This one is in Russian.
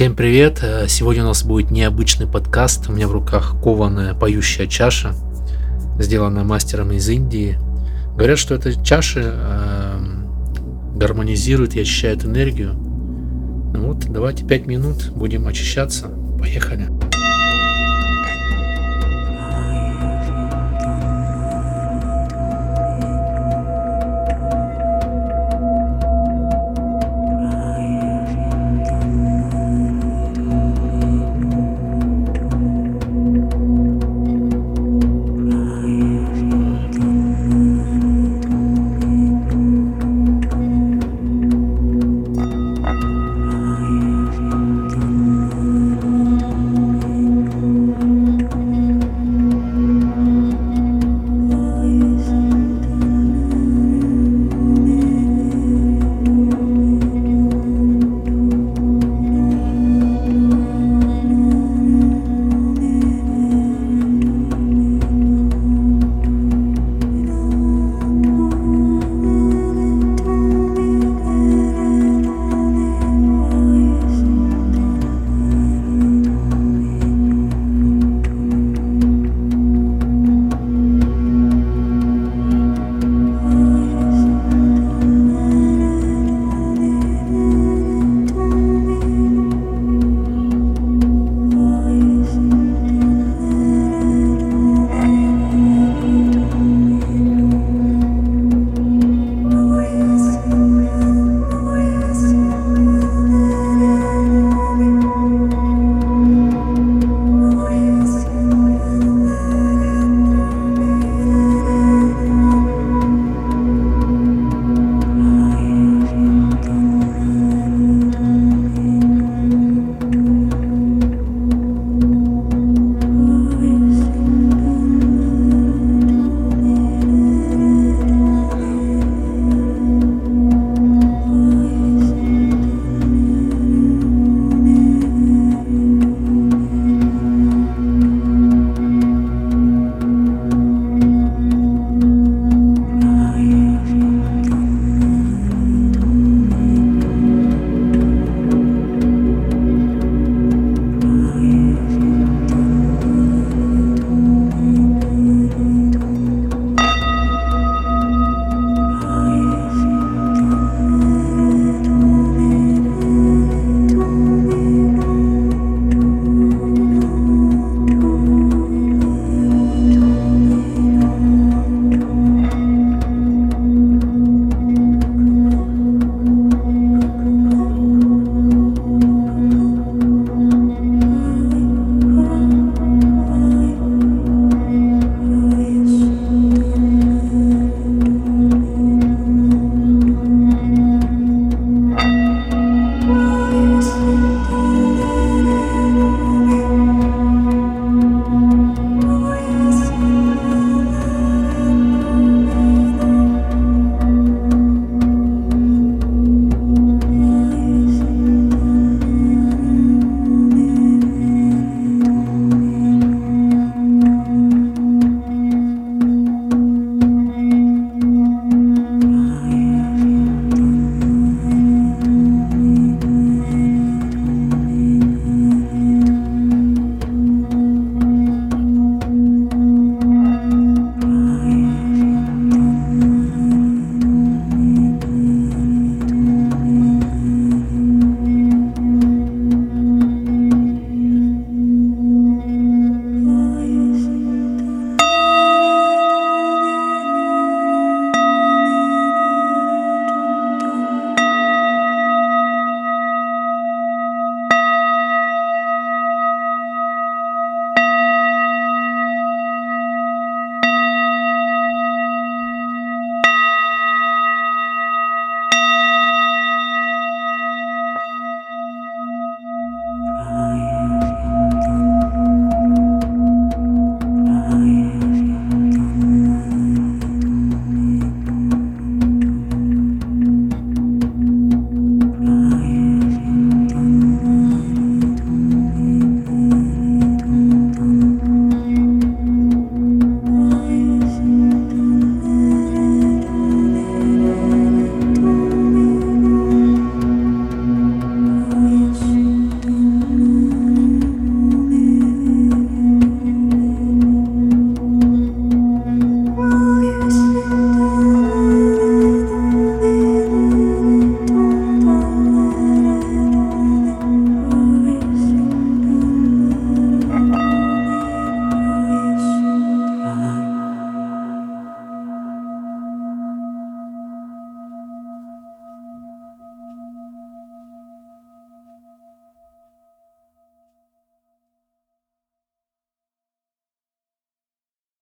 Всем привет! Э, сегодня у нас будет необычный подкаст. У меня в руках кованая поющая чаша, сделанная мастером из Индии. Говорят, что эта чаша э, гармонизирует и очищает энергию. Ну вот, давайте 5 минут будем очищаться. Поехали!